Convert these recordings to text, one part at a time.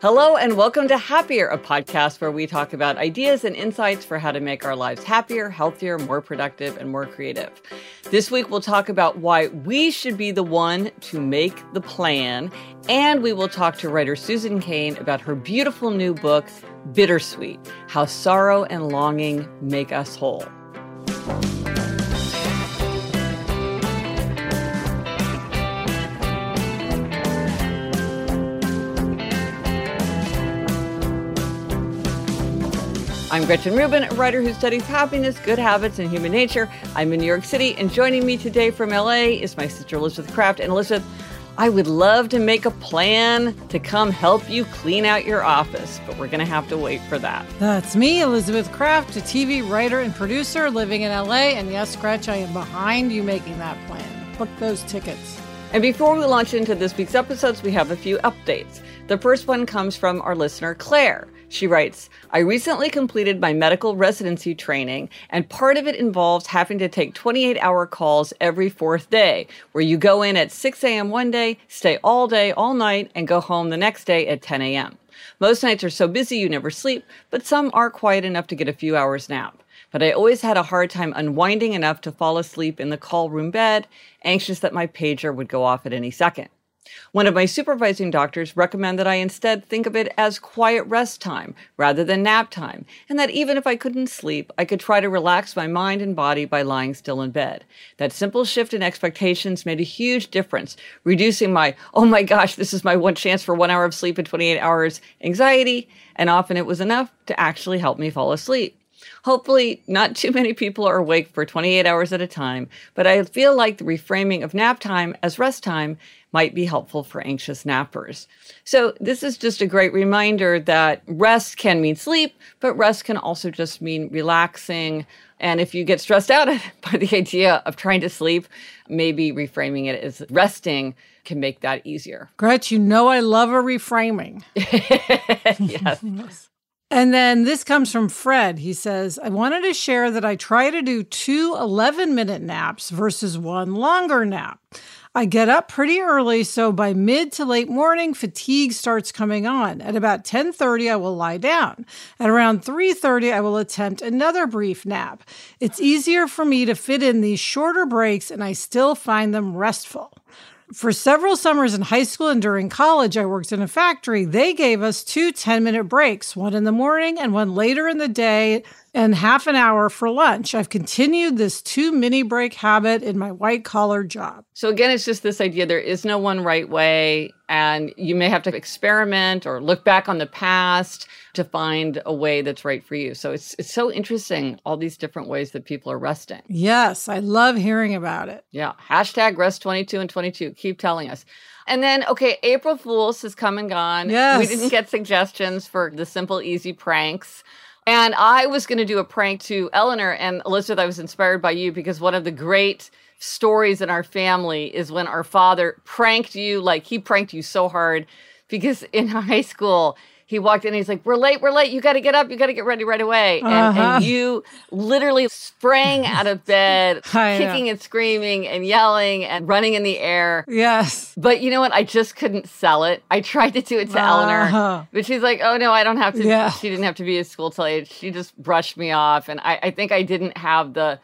Hello, and welcome to Happier, a podcast where we talk about ideas and insights for how to make our lives happier, healthier, more productive, and more creative. This week, we'll talk about why we should be the one to make the plan, and we will talk to writer Susan Cain about her beautiful new book, Bittersweet How Sorrow and Longing Make Us Whole. I'm Gretchen Rubin, a writer who studies happiness, good habits, and human nature. I'm in New York City, and joining me today from LA is my sister Elizabeth Craft. And Elizabeth, I would love to make a plan to come help you clean out your office, but we're going to have to wait for that. That's me, Elizabeth Craft, a TV writer and producer living in LA. And yes, Gretch, I am behind you making that plan. Book those tickets. And before we launch into this week's episodes, we have a few updates. The first one comes from our listener, Claire. She writes, I recently completed my medical residency training, and part of it involves having to take 28 hour calls every fourth day, where you go in at 6 a.m. one day, stay all day, all night, and go home the next day at 10 a.m. Most nights are so busy you never sleep, but some are quiet enough to get a few hours nap. But I always had a hard time unwinding enough to fall asleep in the call room bed, anxious that my pager would go off at any second. One of my supervising doctors recommended that I instead think of it as quiet rest time rather than nap time, and that even if I couldn't sleep, I could try to relax my mind and body by lying still in bed. That simple shift in expectations made a huge difference, reducing my, oh my gosh, this is my one chance for one hour of sleep in 28 hours anxiety, and often it was enough to actually help me fall asleep. Hopefully, not too many people are awake for 28 hours at a time, but I feel like the reframing of nap time as rest time might be helpful for anxious nappers. So, this is just a great reminder that rest can mean sleep, but rest can also just mean relaxing. And if you get stressed out by the idea of trying to sleep, maybe reframing it as resting can make that easier. Gretch, you know I love a reframing. yes. And then this comes from Fred. He says, I wanted to share that I try to do two 11 minute naps versus one longer nap. I get up pretty early, so by mid to late morning, fatigue starts coming on. At about 10:30, I will lie down. At around 3:30, I will attempt another brief nap. It's easier for me to fit in these shorter breaks, and I still find them restful. For several summers in high school and during college, I worked in a factory. They gave us two 10 minute breaks, one in the morning and one later in the day, and half an hour for lunch. I've continued this two mini break habit in my white collar job. So, again, it's just this idea there is no one right way. And you may have to experiment or look back on the past to find a way that's right for you. So it's it's so interesting, all these different ways that people are resting. Yes, I love hearing about it. Yeah. Hashtag rest 22 and 22. Keep telling us. And then, okay, April Fools has come and gone. Yes. We didn't get suggestions for the simple, easy pranks. And I was going to do a prank to Eleanor and Elizabeth. I was inspired by you because one of the great stories in our family is when our father pranked you, like he pranked you so hard because in high school, he walked in and he's like, We're late, we're late. You got to get up. You got to get ready right away. And, Uh-huh. and you literally sprang out of bed, I know. kicking and screaming and yelling and running in the air. Yes. But you know what? I just couldn't sell it. I tried to do it to Uh-huh. Eleanor, but she's like, "Oh no, I don't have to." Yeah. She didn't have to be at school till eight. She just brushed me off, and I, I think I didn't have the,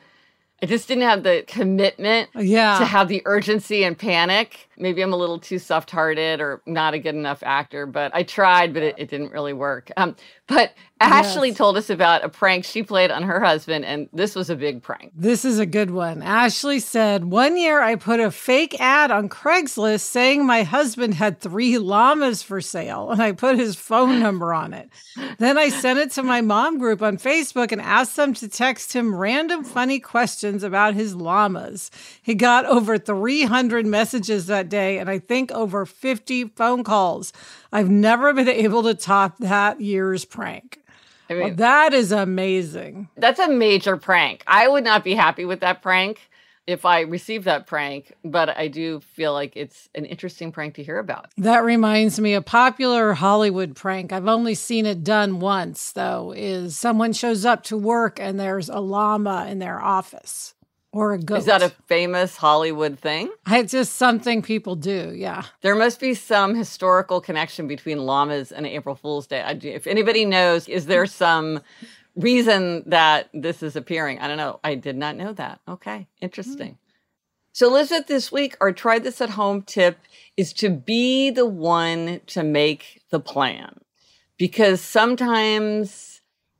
I just didn't have the commitment Yeah. to have the urgency and panic. Maybe I'm a little too soft-hearted or not a good enough actor, but I tried, but it, it didn't really work. Um, but Ashley Yes. told us about a prank she played on her husband, and this was a big prank. This is a good one. Ashley said, One year I put a fake ad on Craigslist saying my husband had three llamas for sale, and I put his phone number on it. Then I sent it to my mom group on Facebook and asked them to text him random funny questions about his llamas. He got over 300 messages that day, and I think over 50 phone calls. I've never been able to top that year's prank. I Well, that is amazing. That's a major prank. I would not be happy with that prank if I received that prank, but I do feel like it's an interesting prank to hear about. That reminds me a popular Hollywood prank. I've only seen it done once though, is someone shows up to work and there's a llama in their office or a goat. Is that a famous Hollywood thing? It's just something people do, yeah. There must be some historical connection between llamas and April Fool's Day. I- If anybody knows, is there some reason that this is appearing? I don't know. I did not know that. Okay, interesting. Hmm. So, Elizabeth, this week, our try this at home tip is to be the one to make the plan because sometimes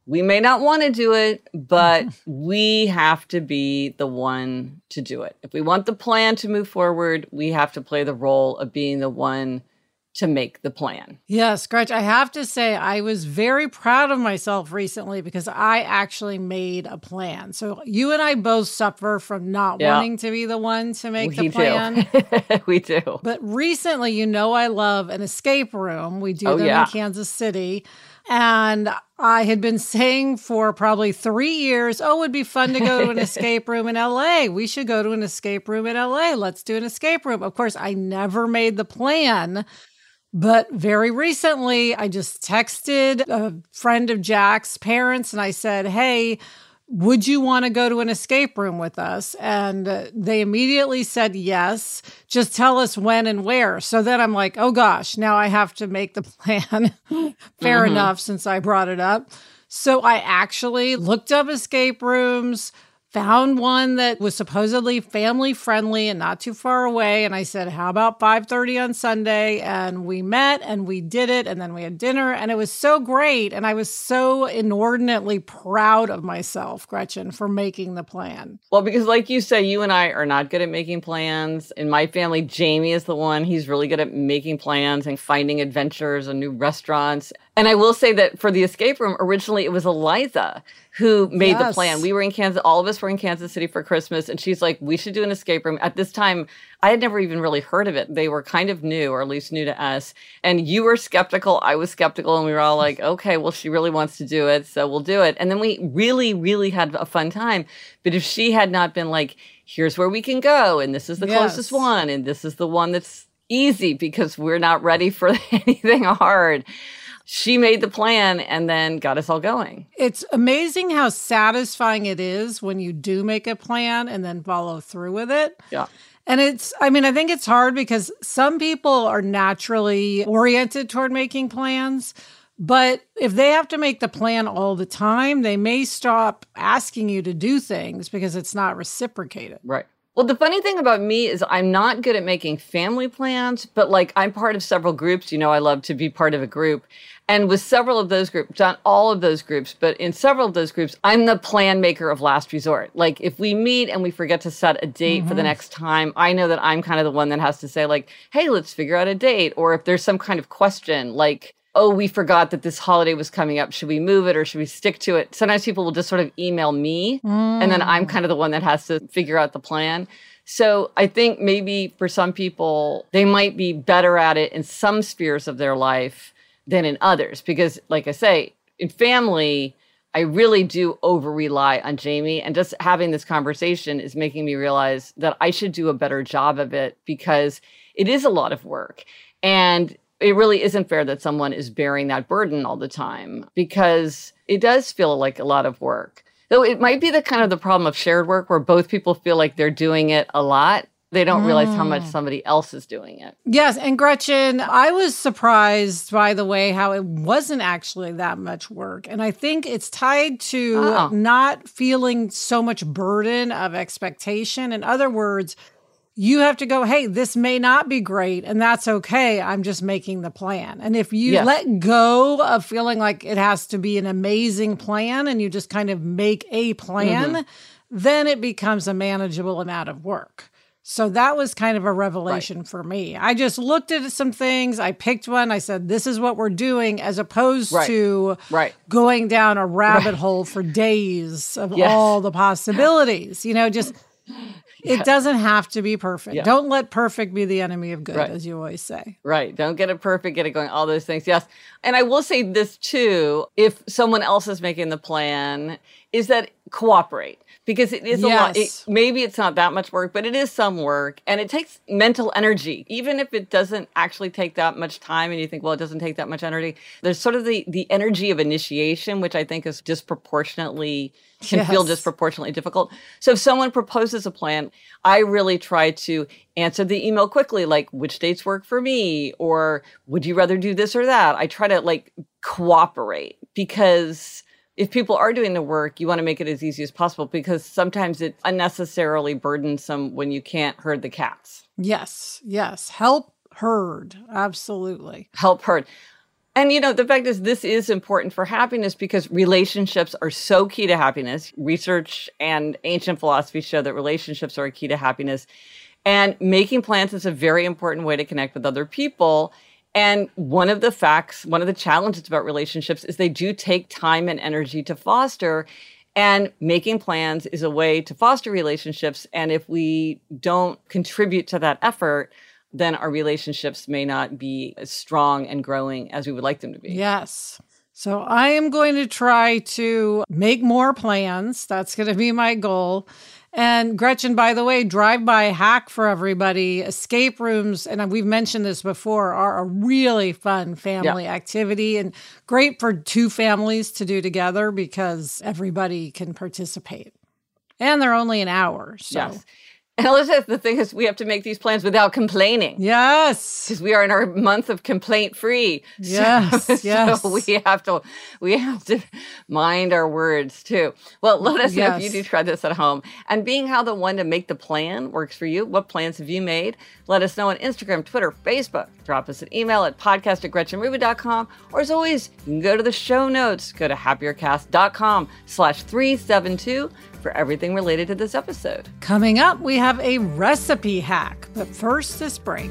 we may not want to do it, but we have to be the one to do it. If we want the plan to move forward, we have to play the role of being the one to make the plan. Yes, Gretch, I have to say I was very proud of myself recently because I actually made a plan. So you and I both suffer from not Yeah. wanting to be the one to make we the plan. do. we do. But recently, you know, I love an escape room. We do Oh, them yeah. in Kansas City. And I had been saying for probably three years, oh, it would be fun to go to an escape room in LA. We should go to an escape room in LA. Let's do an escape room. Of course, I never made the plan. But very recently, I just texted a friend of Jack's parents and I said, Hey, would you want to go to an escape room with us? And uh, they immediately said yes. Just tell us when and where. So then I'm like, oh gosh, now I have to make the plan. Fair enough, since I brought it up. So I actually looked up escape rooms, found one that was supposedly family friendly and not too far away and I said, "How about 5:30 on Sunday?" and we met and we did it and then we had dinner and it was so great and I was so inordinately proud of myself, Gretchen, for making the plan. Well, because like you say, you and I are not good at making plans. In my family, Jamie is the one. He's really good at making plans and finding adventures and new restaurants. And I will say that for the escape room, originally it was Eliza who made the plan. We were in Kansas, all of us were in Kansas City for Christmas, and she's like, we should do an escape room. At this time, I had never even really heard of it. They were kind of new, or at least new to us. And you were skeptical, I was skeptical, and we were all like, okay, well, she really wants to do it, so we'll do it. And then we really, really had a fun time. But if she had not been like, here's where we can go, and this is the Yes. closest one, and this is the one that's easy because we're not ready for anything hard. She made the plan and then got us all going. It's amazing how satisfying it is when you do make a plan and then follow through with it. Yeah. And it's, I mean, I think it's hard because some people are naturally oriented toward making plans. But if they have to make the plan all the time, they may stop asking you to do things because it's not reciprocated. Right. Well, the funny thing about me is I'm not good at making family plans, but like I'm part of several groups. You know, I love to be part of a group. And with several of those groups, not all of those groups, but in several of those groups, I'm the plan maker of last resort. Like if we meet and we forget to set a date mm-hmm. for the mm-hmm. next time, I know that I'm kind of the one that has to say, like, hey, let's figure out a date. Or if there's some kind of question, like, oh, we forgot that this holiday was coming up. Should we move it or should we stick to it? Sometimes people will just sort of email me, mm. and then I'm kind of the one that has to figure out the plan. So I think maybe for some people, they might be better at it in some spheres of their life than in others. Because, like I say, in family, I really do over rely on Jamie. And just having this conversation is making me realize that I should do a better job of it because it is a lot of work. And it really isn't fair that someone is bearing that burden all the time because it does feel like a lot of work. Though it might be the kind of the problem of shared work where both people feel like they're doing it a lot. They don't realize how much mm. somebody else is doing it. Yes. And Gretchen, I was surprised by the way how it wasn't actually that much work. And I think it's tied to oh. not feeling so much burden of expectation. In other words, you have to go, hey, this may not be great, and that's okay. I'm just making the plan. And if you yes. let go of feeling like it has to be an amazing plan and you just kind of make a plan, mm-hmm. then it becomes a manageable amount of work. So that was kind of a revelation right. for me. I just looked at some things, I picked one, I said, this is what we're doing, as opposed right. to right. going down a rabbit hole for days of yes. all the possibilities. You know, just it doesn't have to be perfect. Yeah. Don't let perfect be the enemy of good, right. as you always say. Right. Don't get it perfect, get it going, all those things. Yes. And I will say this too if someone else is making the plan, is that cooperate because it is yes. a lot. It, maybe it's not that much work, but it is some work and it takes mental energy. Even if it doesn't actually take that much time and you think, well, it doesn't take that much energy, there's sort of the, the energy of initiation, which I think is disproportionately, can yes. feel disproportionately difficult. So if someone proposes a plan, I really try to answer the email quickly, like, which dates work for me? Or would you rather do this or that? I try to like cooperate because if people are doing the work, you want to make it as easy as possible because sometimes it's unnecessarily burdensome when you can't herd the cats. Yes, yes. Help herd. Absolutely. Help herd. And you know, the fact is, this is important for happiness because relationships are so key to happiness. Research and ancient philosophy show that relationships are a key to happiness. And making plans is a very important way to connect with other people. And one of the facts, one of the challenges about relationships is they do take time and energy to foster. And making plans is a way to foster relationships. And if we don't contribute to that effort, then our relationships may not be as strong and growing as we would like them to be. Yes. So I am going to try to make more plans. That's going to be my goal. And Gretchen, by the way, drive by hack for everybody. Escape rooms, and we've mentioned this before, are a really fun family yeah. activity and great for two families to do together because everybody can participate. And they're only an hour. So. Yes. And Elizabeth, the thing is, we have to make these plans without complaining. Yes, because we are in our month of complaint free. Yes, so, yes. So we have to, we have to mind our words too. Well, let us yes. know if you do try this at home. And being how the one to make the plan works for you. What plans have you made? Let us know on Instagram, Twitter, Facebook. Drop us an email at podcast at gretchenrubin.com. Or as always, you can go to the show notes. Go to happiercast.com slash 372 for everything related to this episode. Coming up, we have a recipe hack, but first, this break.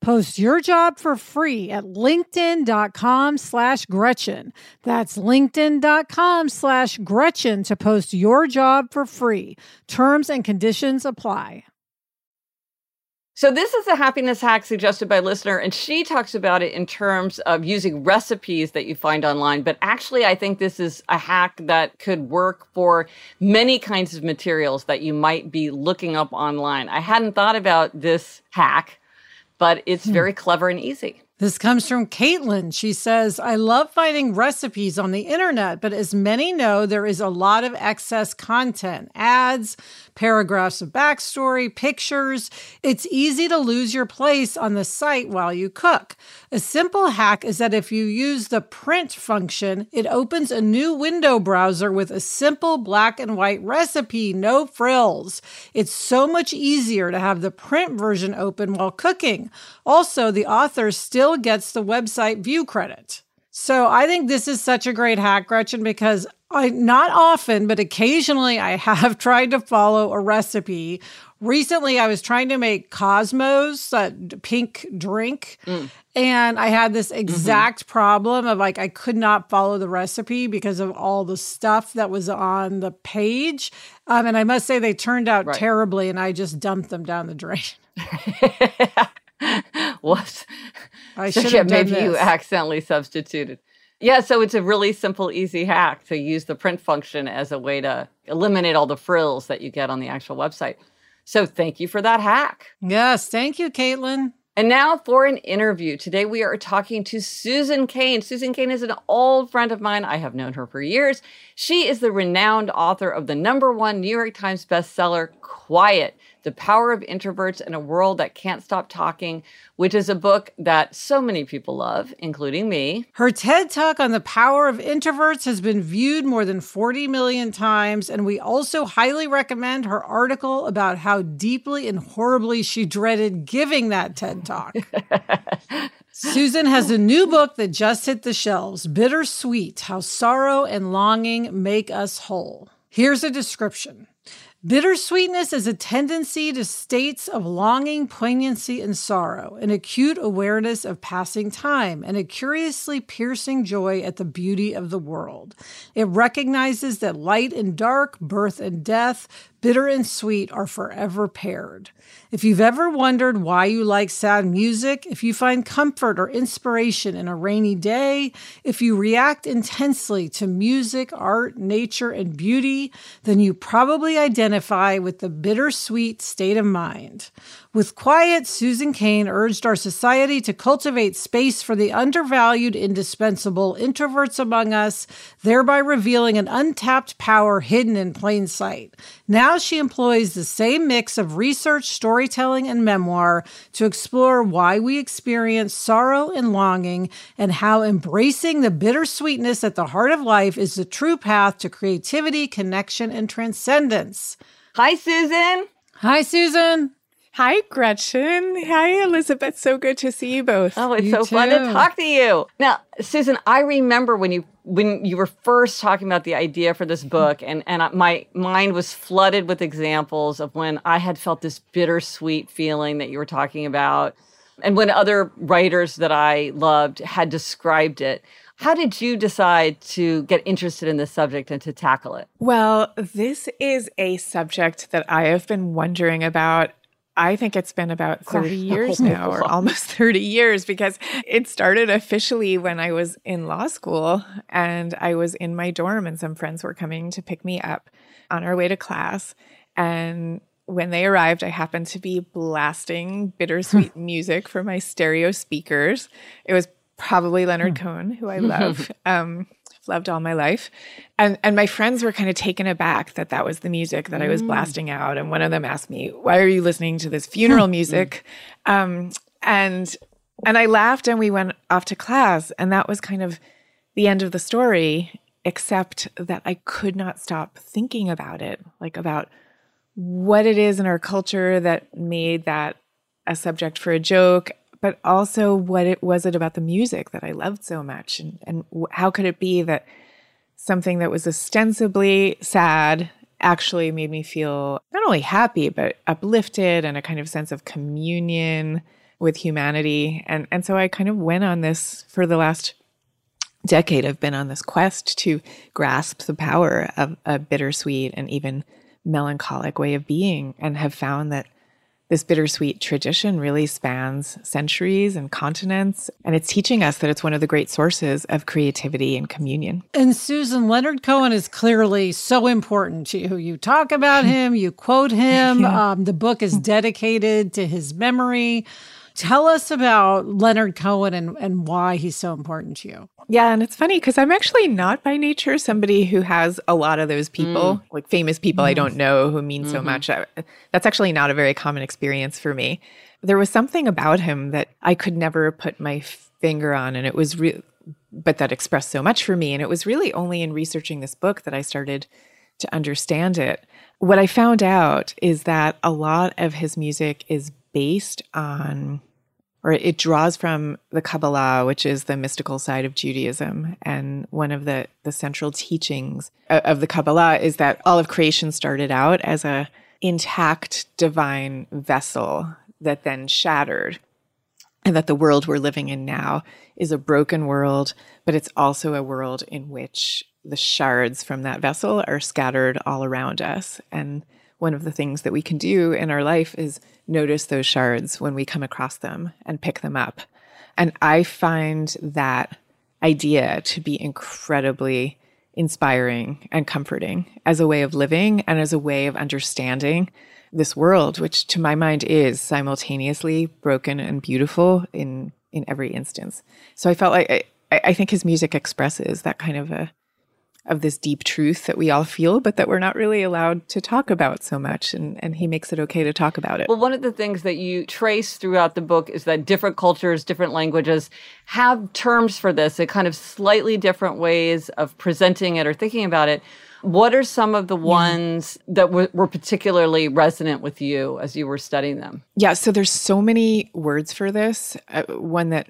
Post your job for free at linkedin.com slash Gretchen. That's linkedin.com slash Gretchen to post your job for free. Terms and conditions apply. So this is a happiness hack suggested by listener, and she talks about it in terms of using recipes that you find online. But actually, I think this is a hack that could work for many kinds of materials that you might be looking up online. I hadn't thought about this hack but it's hmm. very clever and easy. This comes from Caitlin. She says, I love finding recipes on the internet, but as many know, there is a lot of excess content ads, paragraphs of backstory, pictures. It's easy to lose your place on the site while you cook. A simple hack is that if you use the print function, it opens a new window browser with a simple black and white recipe, no frills. It's so much easier to have the print version open while cooking. Also, the author still gets the website view credit. So I think this is such a great hack, Gretchen, because I not often, but occasionally I have tried to follow a recipe. Recently, I was trying to make Cosmos, that pink drink, mm. and I had this mm-hmm. exact mm-hmm. problem of like I could not follow the recipe because of all the stuff that was on the page. Um, and I must say they turned out right. terribly, and I just dumped them down the drain. what? I should have maybe this. you accidentally substituted. Yeah, so it's a really simple, easy hack to use the print function as a way to eliminate all the frills that you get on the actual website. So thank you for that hack. Yes, thank you, Caitlin. And now for an interview. Today we are talking to Susan Cain. Susan Cain is an old friend of mine. I have known her for years. She is the renowned author of the number one New York Times bestseller, Quiet the Power of Introverts in a World That Can't Stop Talking, which is a book that so many people love, including me. Her TED Talk on the power of introverts has been viewed more than 40 million times, and we also highly recommend her article about how deeply and horribly she dreaded giving that TED Talk. Susan has a new book that just hit the shelves Bittersweet How Sorrow and Longing Make Us Whole. Here's a description. Bittersweetness is a tendency to states of longing, poignancy, and sorrow, an acute awareness of passing time, and a curiously piercing joy at the beauty of the world. It recognizes that light and dark, birth and death, bitter and sweet are forever paired. If you've ever wondered why you like sad music, if you find comfort or inspiration in a rainy day, if you react intensely to music, art, nature, and beauty, then you probably identify with the bittersweet state of mind. With quiet, Susan Cain urged our society to cultivate space for the undervalued, indispensable introverts among us, thereby revealing an untapped power hidden in plain sight. Now she employs the same mix of research, storytelling, and memoir to explore why we experience sorrow and longing and how embracing the bittersweetness at the heart of life is the true path to creativity, connection, and transcendence. Hi, Susan. Hi, Susan. Hi, Gretchen. Hi, Elizabeth. So good to see you both. Oh, it's You so fun to talk to you. Now, Susan, I remember when you when you were first talking about the idea for this book, and and my mind was flooded with examples of when I had felt this bittersweet feeling that you were talking about, and when other writers that I loved had described it. How did you decide to get interested in this subject and to tackle it? Well, this is a subject that I have been wondering about. I think it's been about 30 years now, or almost 30 years, because it started officially when I was in law school and I was in my dorm, and some friends were coming to pick me up on our way to class. And when they arrived, I happened to be blasting bittersweet music from my stereo speakers. It was probably Leonard Cohen, who I love. Um, loved all my life. And and my friends were kind of taken aback that that was the music that I was blasting out. And one of them asked me, "Why are you listening to this funeral music?" Um, and and I laughed, and we went off to class, and that was kind of the end of the story. Except that I could not stop thinking about it, like about what it is in our culture that made that a subject for a joke, but also what it was it about the music that I loved so much, and and how could it be that something that was ostensibly sad actually made me feel not only happy but uplifted and a kind of sense of communion with humanity, and and so I kind of went on this for the last decade. I've been on this quest to grasp the power of a bittersweet and even melancholic way of being and have found that this bittersweet tradition really spans centuries and continents and it's teaching us that it's one of the great sources of creativity and communion. And Susan, Leonard Cohen is clearly so important to you. You talk about him, you quote him. Um, the book is dedicated to his memory. Tell us about Leonard Cohen and, and why he's so important to you. Yeah, and it's funny because I'm actually not by nature somebody who has a lot of those people, mm. like famous people I don't mm. know who mean so mm-hmm. much. I- That's actually not a very common experience for me. There was something about him that I could never put my finger on, and it was real, but that expressed so much for me. And it was really only in researching this book that I started to understand it. What I found out is that a lot of his music is based on or it draws from the Kabbalah, which is the mystical side of Judaism. And one of the, the central teachings of the Kabbalah is that all of creation started out as a intact divine vessel that then shattered. And that the world we're living in now is a broken world, but it's also a world in which the shards from that vessel are scattered all around us. And one of the things that we can do in our life is notice those shards when we come across them and pick them up. And I find that idea to be incredibly inspiring and comforting as a way of living and as a way of understanding this world, which to my mind is simultaneously broken and beautiful in in every instance. So I felt like I, I think his music expresses that kind of a of this deep truth that we all feel, but that we're not really allowed to talk about so much. And, and he makes it okay to talk about it. Well, one of the things that you trace throughout the book is that different cultures, different languages have terms for this, a kind of slightly different ways of presenting it or thinking about it. What are some of the ones that w- were particularly resonant with you as you were studying them? Yeah, so there's so many words for this. Uh, one that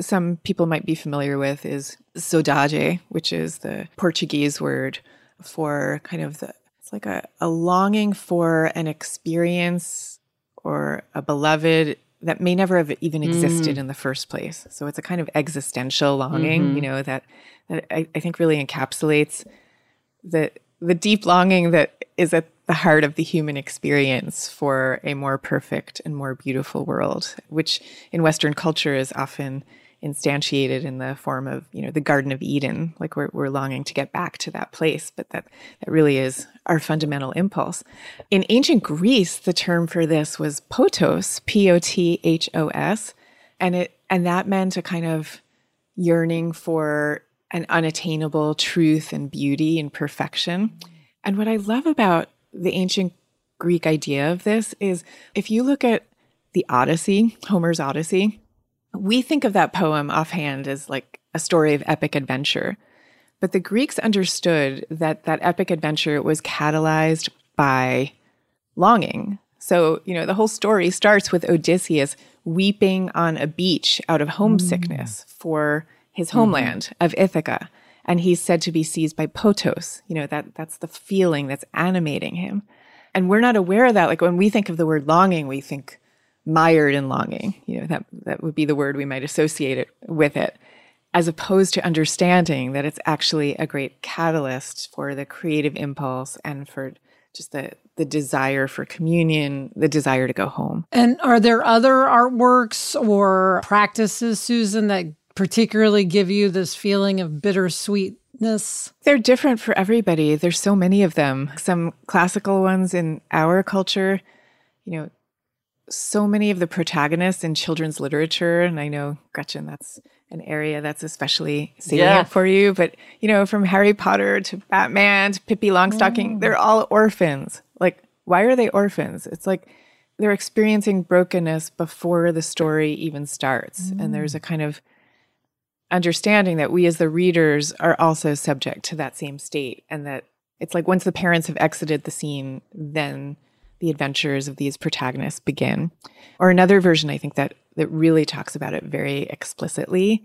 some people might be familiar with is saudade, which is the Portuguese word for kind of the it's like a, a longing for an experience or a beloved that may never have even existed mm. in the first place. So it's a kind of existential longing, mm-hmm. you know, that that I, I think really encapsulates the the deep longing that is at the heart of the human experience for a more perfect and more beautiful world, which in Western culture is often instantiated in the form of you know the Garden of Eden, like we're we're longing to get back to that place, but that that really is our fundamental impulse. In ancient Greece, the term for this was pothos, p o t h o s, and it and that meant a kind of yearning for an unattainable truth and beauty and perfection. And what I love about the ancient Greek idea of this is if you look at the Odyssey, Homer's Odyssey, we think of that poem offhand as like a story of epic adventure. But the Greeks understood that that epic adventure was catalyzed by longing. So, you know, the whole story starts with Odysseus weeping on a beach out of homesickness mm. for his homeland mm-hmm. of Ithaca. And he's said to be seized by pothos. You know, that that's the feeling that's animating him. And we're not aware of that. Like when we think of the word longing, we think mired in longing. You know, that that would be the word we might associate it with it. As opposed to understanding that it's actually a great catalyst for the creative impulse and for just the the desire for communion, the desire to go home. And are there other artworks or practices, Susan, that particularly give you this feeling of bittersweetness? They're different for everybody. There's so many of them. Some classical ones in our culture, you know, so many of the protagonists in children's literature, and I know Gretchen, that's an area that's especially salient yeah. for you. But you know, from Harry Potter to Batman to Pippi Longstocking, mm. they're all orphans. Like, why are they orphans? It's like they're experiencing brokenness before the story even starts, mm. and there's a kind of understanding that we as the readers are also subject to that same state, and that it's like once the parents have exited the scene, then the adventures of these protagonists begin. Or another version, I think that that really talks about it very explicitly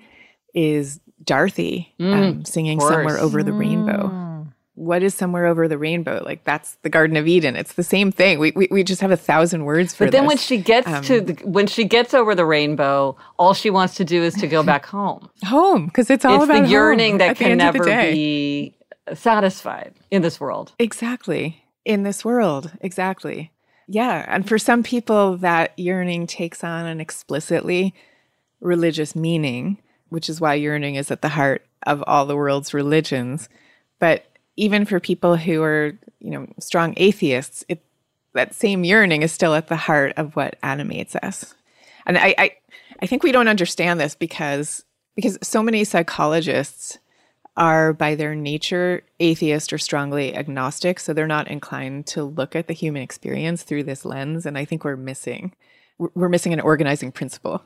is Dorothy mm, um, singing "Somewhere Over the Rainbow." What is somewhere over the rainbow? Like that's the Garden of Eden. It's the same thing. We we, we just have a thousand words for. But then this. when she gets um, to the, when she gets over the rainbow, all she wants to do is to go back home. home, because it's all it's about the yearning that can never be satisfied in this world. Exactly in this world. Exactly. Yeah. And for some people, that yearning takes on an explicitly religious meaning, which is why yearning is at the heart of all the world's religions. But even for people who are, you know, strong atheists, it, that same yearning is still at the heart of what animates us. And I, I, I think we don't understand this because because so many psychologists are by their nature atheist or strongly agnostic. So they're not inclined to look at the human experience through this lens. And I think we're missing, we're missing an organizing principle.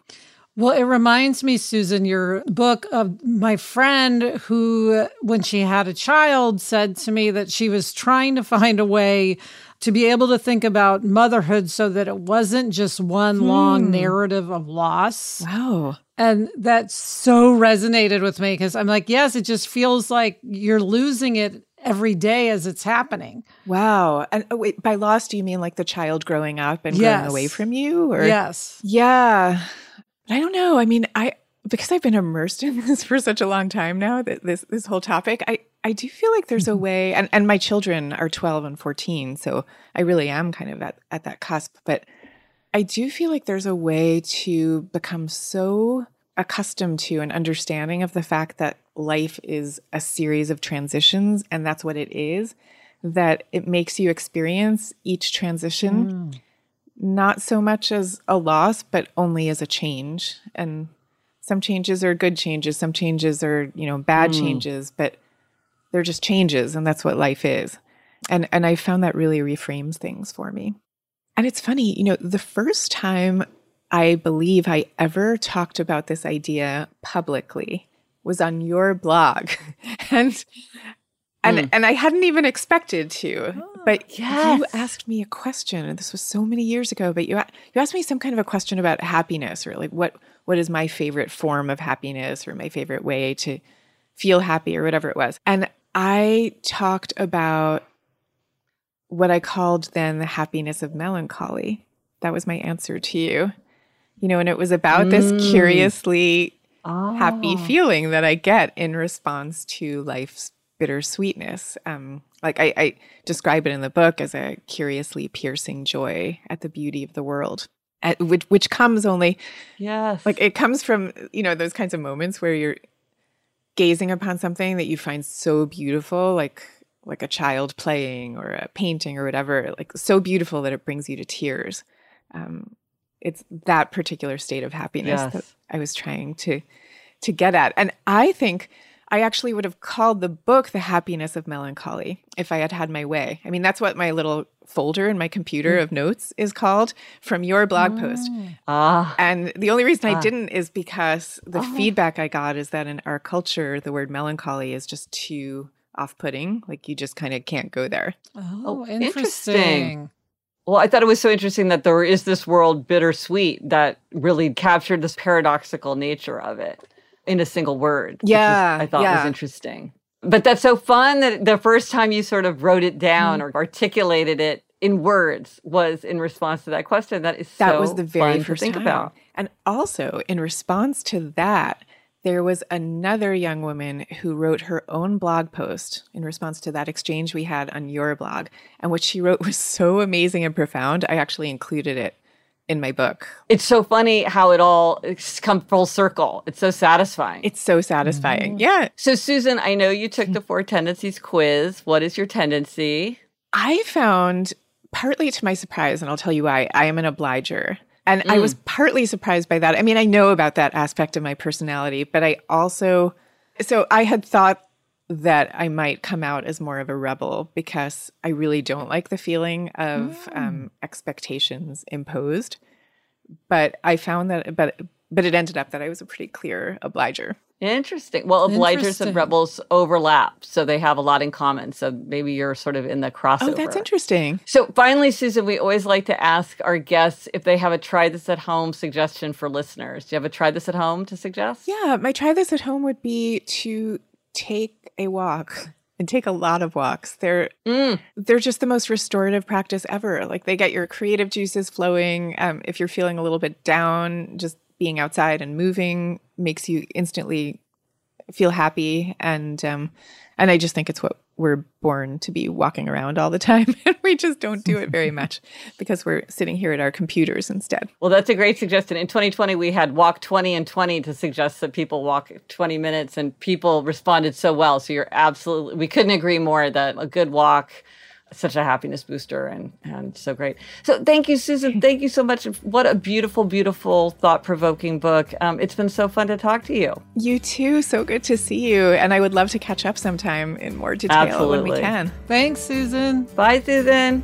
Well, it reminds me, Susan, your book of my friend who, when she had a child, said to me that she was trying to find a way to be able to think about motherhood so that it wasn't just one hmm. long narrative of loss. Wow. And that so resonated with me because I'm like, yes, it just feels like you're losing it every day as it's happening. Wow. And oh, wait, by loss, do you mean like the child growing up and yes. growing away from you? Or yes. Yeah. I don't know. I mean, I because I've been immersed in this for such a long time now, that this this whole topic, I I do feel like there's a mm-hmm. way and, and my children are 12 and 14, so I really am kind of at, at that cusp. But I do feel like there's a way to become so accustomed to an understanding of the fact that life is a series of transitions and that's what it is, that it makes you experience each transition mm. Not so much as a loss, but only as a change. And some changes are good changes, some changes are, you know, bad mm. changes, but they're just changes and that's what life is. And and I found that really reframes things for me. And it's funny, you know, the first time I believe I ever talked about this idea publicly was on your blog. and and mm. and I hadn't even expected to. Oh, but yes. you asked me a question, and this was so many years ago. But you you asked me some kind of a question about happiness, or like what what is my favorite form of happiness, or my favorite way to feel happy, or whatever it was. And I talked about what I called then the happiness of melancholy. That was my answer to you. You know, and it was about mm. this curiously oh. happy feeling that I get in response to life's bittersweetness. Um, like I, I describe it in the book as a curiously piercing joy at the beauty of the world. At, which, which comes only, yes, like it comes from you know those kinds of moments where you're gazing upon something that you find so beautiful, like like a child playing or a painting or whatever, like so beautiful that it brings you to tears. Um, it's that particular state of happiness yes. that I was trying to to get at. And I think I actually would have called the book The Happiness of Melancholy if I had had my way. I mean, that's what my little folder in my computer mm. of notes is called from your blog post. Ah. And the only reason ah. I didn't is because the oh. feedback I got is that in our culture, the word melancholy is just too off putting. Like you just kind of can't go there. Oh, oh interesting. interesting. Well, I thought it was so interesting that there is this world bittersweet that really captured this paradoxical nature of it in a single word. Yeah. I thought yeah. was interesting. But that's so fun that the first time you sort of wrote it down mm. or articulated it in words was in response to that question. That is that so was the very first think time. about. And also in response to that, there was another young woman who wrote her own blog post in response to that exchange we had on your blog. And what she wrote was so amazing and profound. I actually included it in my book. It's so funny how it all come full circle. It's so satisfying. It's so satisfying. Mm-hmm. Yeah. So Susan, I know you took the four tendencies quiz. What is your tendency? I found partly to my surprise, and I'll tell you why, I am an obliger. And mm. I was partly surprised by that. I mean, I know about that aspect of my personality, but I also, so I had thought that I might come out as more of a rebel because I really don't like the feeling of mm. um, expectations imposed. But I found that, but but it ended up that I was a pretty clear obliger. Interesting. Well, obligers and rebels overlap, so they have a lot in common. So maybe you're sort of in the crossover. Oh, that's interesting. So finally, Susan, we always like to ask our guests if they have a try this at home suggestion for listeners. Do you have a try this at home to suggest? Yeah, my try this at home would be to take a walk and take a lot of walks. They're mm. they're just the most restorative practice ever. Like they get your creative juices flowing. Um, if you're feeling a little bit down, just being outside and moving makes you instantly feel happy and um, and I just think it's what we're born to be walking around all the time and we just don't do it very much because we're sitting here at our computers instead. Well, that's a great suggestion. In 2020 we had walk 20 and 20 to suggest that people walk 20 minutes and people responded so well. So you're absolutely we couldn't agree more that a good walk such a happiness booster and and so great. So thank you, Susan. Thank you so much. What a beautiful, beautiful, thought provoking book. Um, it's been so fun to talk to you. You too. So good to see you. And I would love to catch up sometime in more detail Absolutely. when we can. Thanks, Susan. Bye, Susan.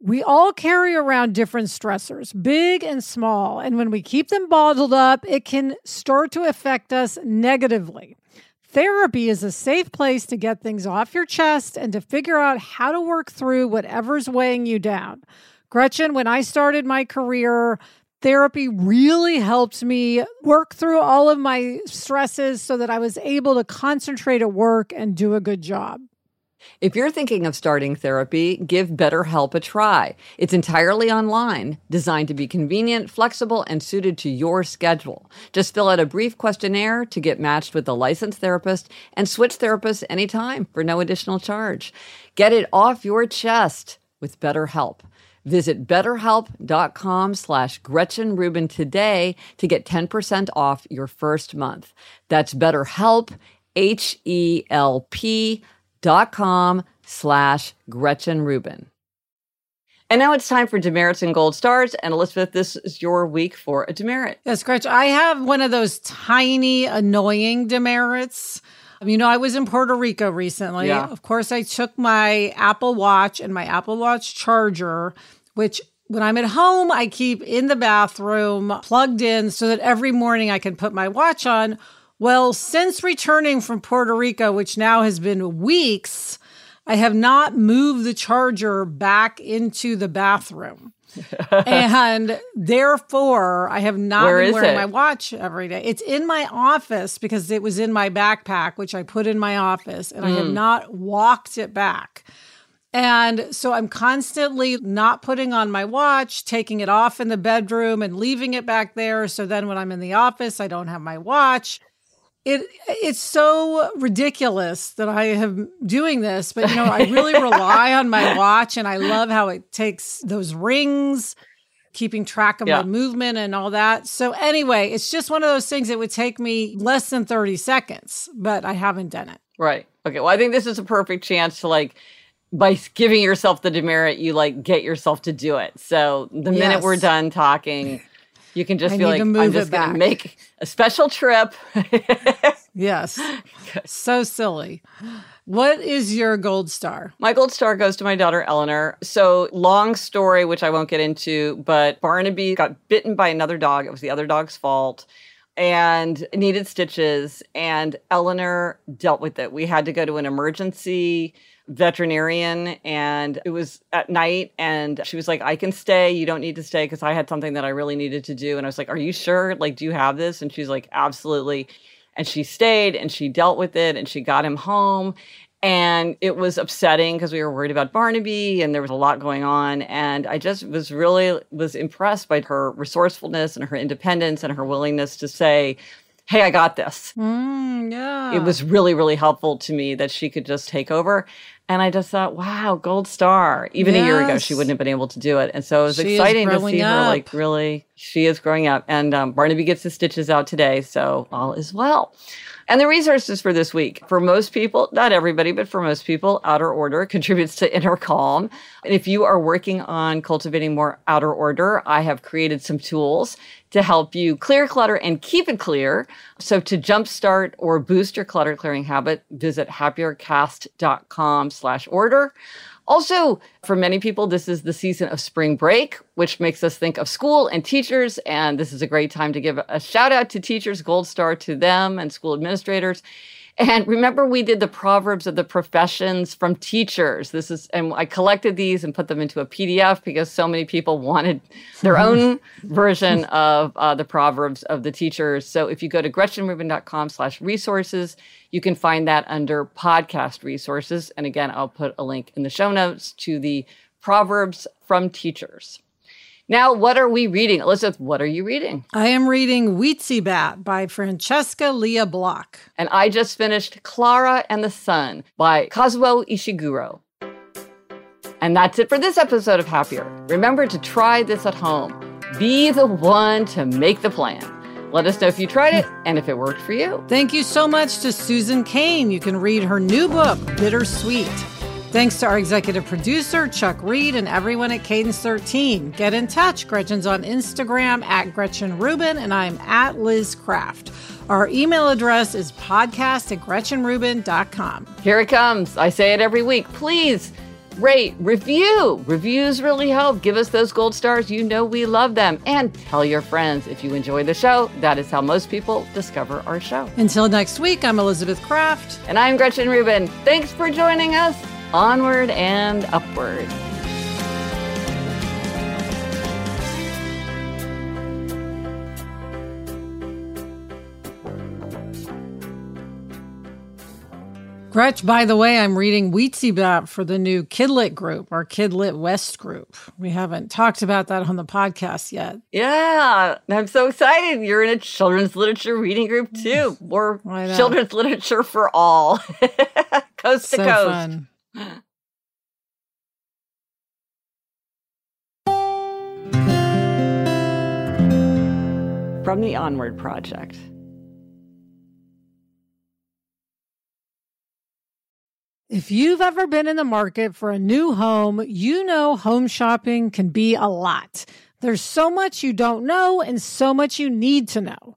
We all carry around different stressors, big and small, and when we keep them bottled up, it can start to affect us negatively. Therapy is a safe place to get things off your chest and to figure out how to work through whatever's weighing you down. Gretchen, when I started my career, therapy really helped me work through all of my stresses so that I was able to concentrate at work and do a good job. If you're thinking of starting therapy, give BetterHelp a try. It's entirely online, designed to be convenient, flexible, and suited to your schedule. Just fill out a brief questionnaire to get matched with a licensed therapist and switch therapists anytime for no additional charge. Get it off your chest with BetterHelp. Visit betterhelp.com slash Gretchen Rubin today to get 10% off your first month. That's BetterHelp, H-E-L-P dot com slash Gretchen Rubin. And now it's time for demerits and gold stars. And Elizabeth, this is your week for a demerit. Yes, Gretchen. I have one of those tiny, annoying demerits. Um, you know, I was in Puerto Rico recently. Yeah. Of course, I took my Apple Watch and my Apple Watch charger which when I'm at home, I keep in the bathroom plugged in so that every morning I can put my watch on. Well, since returning from Puerto Rico, which now has been weeks, I have not moved the charger back into the bathroom. and therefore I have not Where been wearing it? my watch every day. It's in my office because it was in my backpack, which I put in my office, and mm. I have hmm. not walked it back. And so I'm constantly not putting on my watch, taking it off in the bedroom and leaving it back there. So then when I'm in the office, I don't have my watch it it's so ridiculous that I am doing this, but you know, I really rely on my watch and I love how it takes those rings, keeping track of yeah. my movement and all that. So anyway, it's just one of those things that would take me less than 30 seconds, but I haven't done it. Right. Okay. Well, I think this is a perfect chance to like by giving yourself the demerit, you like get yourself to do it. So the yes. minute we're done talking, you can just I be like, I'm just going to make a special trip. yes. So silly. What is your gold star? My gold star goes to my daughter Eleanor. So, long story, which I won't get into, but Barnaby got bitten by another dog. It was the other dog's fault and needed stitches. And Eleanor dealt with it. We had to go to an emergency veterinarian and it was at night and she was like i can stay. You don't need to stay because i had something that i really needed to do. And i was like are you sure? Like do you have this? And she's like absolutely. And she stayed and she dealt with it and she got him home. And it was upsetting because we were worried about barnaby and there was a lot going on. And i just was really was impressed by her resourcefulness and her independence and her willingness to say hey, I got this. Mm, yeah. It was really, really helpful to me that she could just take over. And I just thought, wow, gold star. Even yes. a year ago, she wouldn't have been able to do it. And so it was she exciting to see up. her like really, she is growing up. And um, Barnaby gets the stitches out today. So all is well. And the resources for this week, for most people, not everybody, but for most people, outer order contributes to inner calm. And if you are working on cultivating more outer order, I have created some tools to help you clear clutter and keep it clear. So to jumpstart or boost your clutter clearing habit, visit happiercast.com slash order. Also, for many people, this is the season of spring break, which makes us think of school and teachers. And this is a great time to give a shout out to teachers, gold star to them and school administrators. And remember, we did the Proverbs of the Professions from teachers. This is, and I collected these and put them into a PDF because so many people wanted their own version of uh, the Proverbs of the teachers. So if you go to gretchenrubin.com slash resources, you can find that under podcast resources. And again, I'll put a link in the show notes to the Proverbs from teachers. Now, what are we reading? Elizabeth, what are you reading? I am reading Weetzie Bat by Francesca Lia Block. And I just finished Klara and the Sun by Kazuo Ishiguro. And that's it for this episode of Happier. Remember to try this at home. Be the one to make the plan. Let us know if you tried it and if it worked for you. Thank you so much to Susan Cain. You can read her new book, Bittersweet. Thanks to our executive producer, Chuck Reed, and everyone at Cadence 13. Get in touch. Gretchen's on Instagram at Gretchen Rubin, and I'm at Liz Craft. Our email address is podcast at GretchenRubin.com. Here it comes. I say it every week. Please rate, review. Reviews really help. Give us those gold stars. You know we love them. And tell your friends if you enjoy the show. That is how most people discover our show. Until next week, I'm Elizabeth Craft. And I'm Gretchen Rubin. Thanks for joining us onward and upward. Gretch, by the way, I'm reading Bat for the new Kidlit group, our Kidlit West group. We haven't talked about that on the podcast yet. Yeah, I'm so excited. You're in a children's literature reading group too. More children's literature for all, coast so to coast. Fun. from the Onward Project. If you've ever been in the market for a new home, you know home shopping can be a lot. There's so much you don't know and so much you need to know.